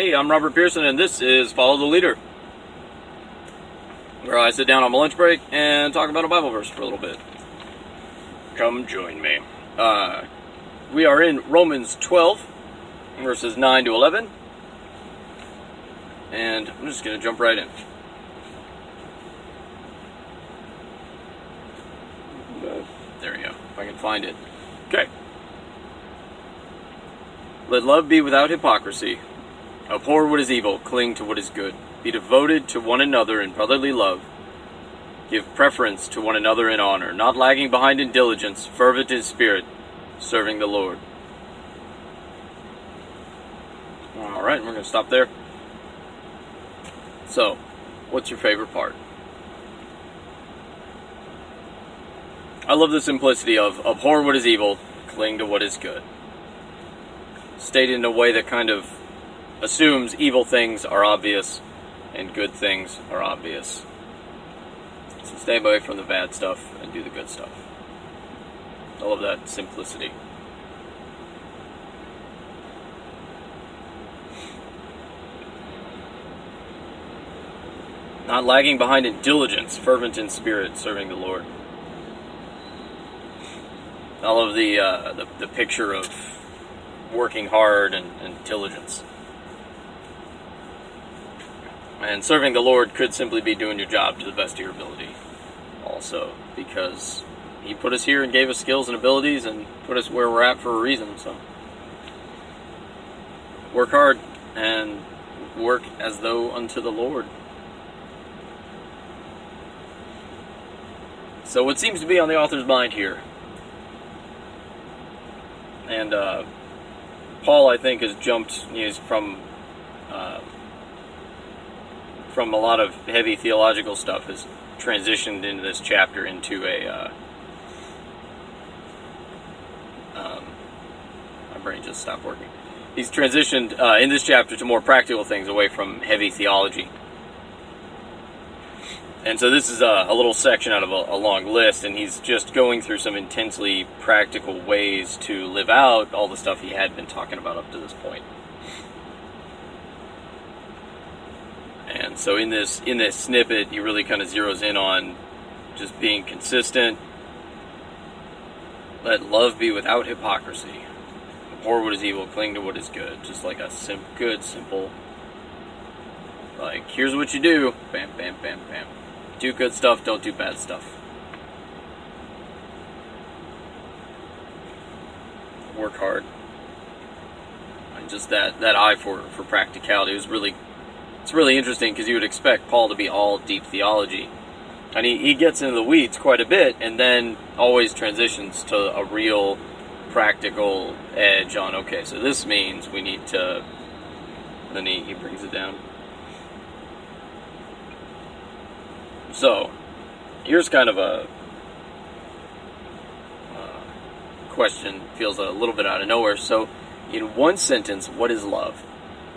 Hey, I'm Robert Pearson, and this is Follow the Leader, where I sit down on my lunch break and talk about a Bible verse for a little bit. Come join me. Uh, we are in Romans 12, verses 9 to 11, and I'm just going to jump right in. There we go, if I can find it. Okay. Let love be without hypocrisy. Abhor what is evil, cling to what is good. Be devoted to one another in brotherly love. Give preference to one another in honor, not lagging behind in diligence, fervent in spirit, serving the Lord. All right, we're going to stop there. So, what's your favorite part? I love the simplicity of abhor what is evil, cling to what is good. Stated in a way that kind of assumes evil things are obvious and good things are obvious. So stay away from the bad stuff and do the good stuff. I love that simplicity. Not lagging behind in diligence, fervent in spirit, serving the Lord. I love the, uh, the, the picture of working hard and, and diligence. And serving the Lord could simply be doing your job to the best of your ability, also, because He put us here and gave us skills and abilities and put us where we're at for a reason. So, work hard and work as though unto the Lord. So, what seems to be on the author's mind here? And uh, Paul, I think, has jumped. He's from uh, from a lot of heavy theological stuff has transitioned into this chapter into a uh, um, my brain just stopped working. He's transitioned uh, in this chapter to more practical things away from heavy theology. And so this is a, a little section out of a, a, long list, and he's just going through some intensely practical ways to live out all the stuff he had been talking about up to this point. And so in this in this snippet, he really kind of zeroes in on just being consistent. Let love be without hypocrisy. Abhor what is evil, cling to what is good. Just like a sim- good, simple. Like here's what you do. Bam, bam, bam, bam. Do good stuff. Don't do bad stuff. Work hard. And just that that eye for for practicality was really it's really interesting because you would expect Paul to be all deep theology. And he, he gets into the weeds quite a bit and then always transitions to a real practical edge on okay, so this means we need to. Then he, he brings it down. So, here's kind of a uh, question, feels a little bit out of nowhere. So, in one sentence, what is love?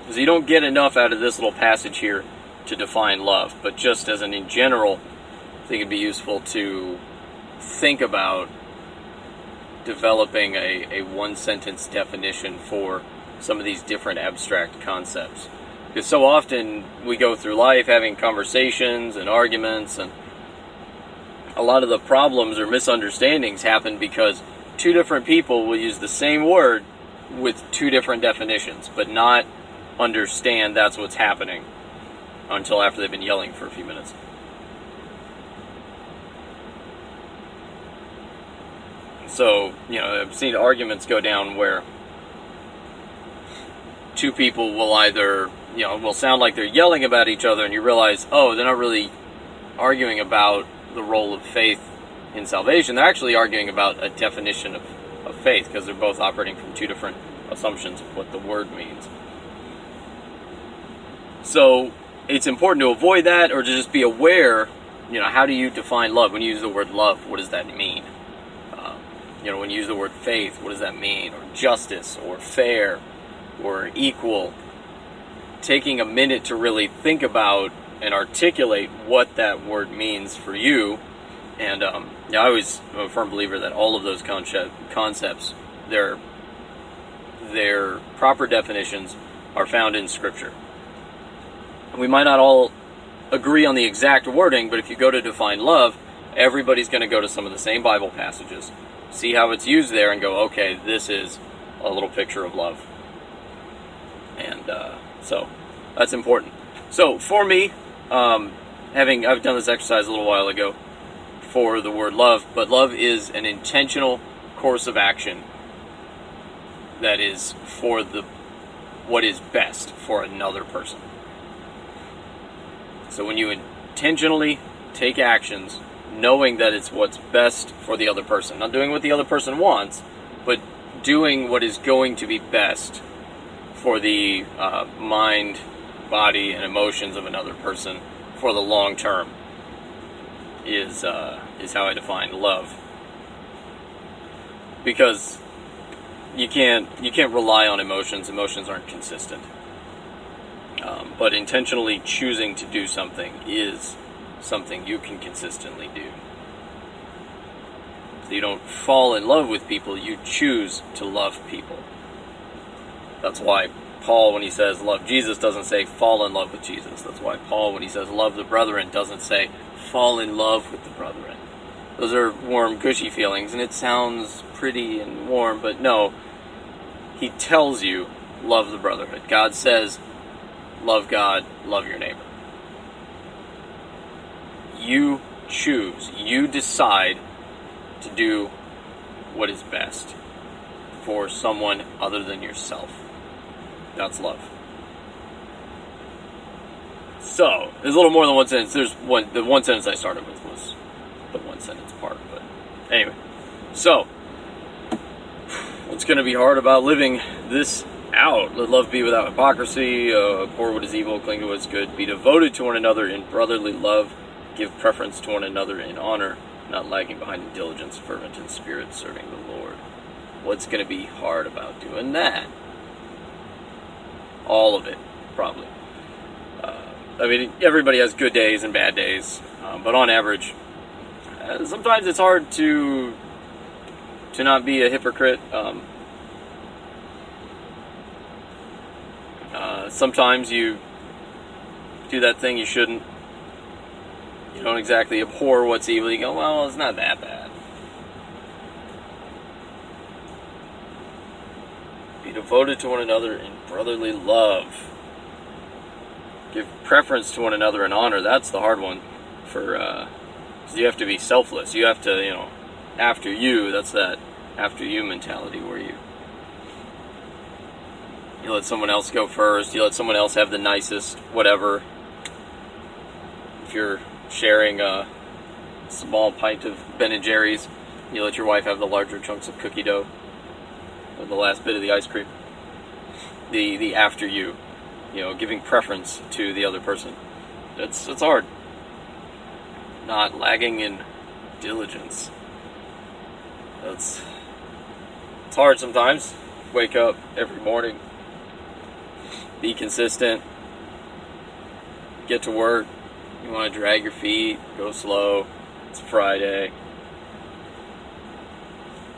Because you don't get enough out of this little passage here to define love, but just as an in general, I think it'd be useful to think about developing a, a one sentence definition for some of these different abstract concepts. Because so often we go through life having conversations and arguments, and a lot of the problems or misunderstandings happen because two different people will use the same word with two different definitions, but not understand that's what's happening until after they've been yelling for a few minutes. So, you know, I've seen arguments go down where two people will either, you know, will sound like they're yelling about each other, and you realize, oh, they're not really arguing about the role of faith in salvation. They're actually arguing about a definition of, of faith because they're both operating from two different assumptions of what the word means. So it's important to avoid that or to just be aware, you know, how do you define love? When you use the word love, what does that mean? Um, you know, when you use the word faith, what does that mean? Or justice, or fair, or equal. Taking a minute to really think about and articulate what that word means for you. And um, yeah, I always am a firm believer that all of those concept, concepts, they're, they're proper definitions are found in Scripture. We might not all agree on the exact wording, but if you go to define love, everybody's going to go to some of the same Bible passages, see how it's used there, and go, okay, this is a little picture of love. And uh, so that's important. So for me, um, having I've done this exercise a little while ago for the word love, but love is an intentional course of action that is for the what is best for another person. So when you intentionally take actions knowing that it's what's best for the other person, not doing what the other person wants, but doing what is going to be best for the uh, mind, body, and emotions of another person for the long term is uh, is how I define love. Because you can't you can't rely on emotions. Emotions aren't consistent. Um, but intentionally choosing to do something is something you can consistently do. So you don't fall in love with people, you choose to love people. That's why Paul, when he says love Jesus, doesn't say fall in love with Jesus. That's why Paul, when he says love the brethren, doesn't say fall in love with the brethren. Those are warm, gushy feelings, and it sounds pretty and warm, but no. He tells you love the brotherhood. God says love God, love your neighbor. You choose, you decide to do what is best for someone other than yourself. That's love. So, there's a little more than one sentence. There's one the one sentence I started with was the one sentence part, but anyway. So, what's going to be hard about living this out? Let love be without hypocrisy, uh, abhor what is evil, cling to what's good, be devoted to one another in brotherly love, give preference to one another in honor, not lagging behind in diligence, fervent in spirit, serving the Lord. What's going to be hard about doing that? All of it, probably. Uh, I mean, everybody has good days and bad days, um, but on average, uh, sometimes it's hard to to not be a hypocrite. Um, uh, sometimes you do that thing you shouldn't. You don't exactly abhor what's evil. You go, well, it's not that bad. Be devoted to one another in brotherly love. Give preference to one another in honor. That's the hard one. For uh, you have to be selfless. You have to, you know, after you. That's that after you mentality where you you let someone else go first. You let someone else have the nicest whatever. If you're sharing a small pint of Ben and Jerry's, you let your wife have the larger chunks of cookie dough, or the last bit of the ice cream. The the after you, you know, giving preference to the other person. It's it's hard. Not lagging in diligence. That's it's hard sometimes. Wake up every morning. Be consistent. Get to work. You want to drag your feet, go slow. It's Friday.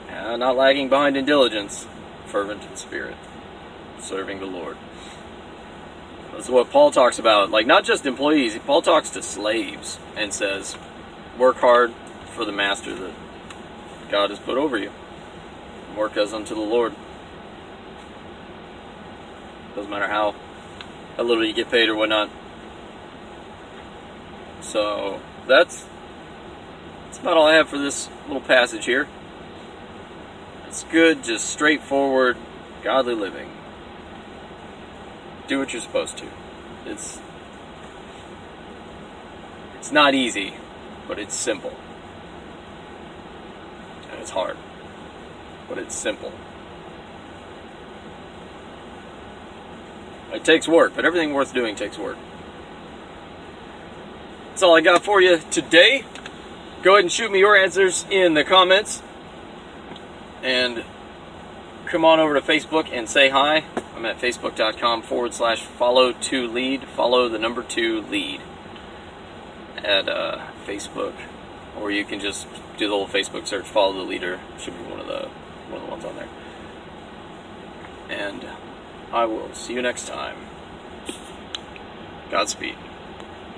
Uh, not lagging behind in diligence, fervent in spirit, serving the Lord. That's what Paul talks about. Like, not just employees, Paul talks to slaves and says, work hard for the master that God has put over you. Work as unto the Lord. Doesn't matter how, little you get paid or whatnot. So that's that's about all I have for this little passage here. It's good, just straightforward, godly living. Do what you're supposed to. It's it's not easy, but it's simple. And it's hard but it's simple. It takes work, but everything worth doing takes work. That's all I got for you today. Go ahead and shoot me your answers in the comments. And come on over to Facebook and say hi. I'm at facebook.com forward slash follow to lead. Follow the number two lead at uh, Facebook. Or you can just do the little Facebook search, follow the leader. Should be one of the one of the ones on there. And I will see you next time. Godspeed.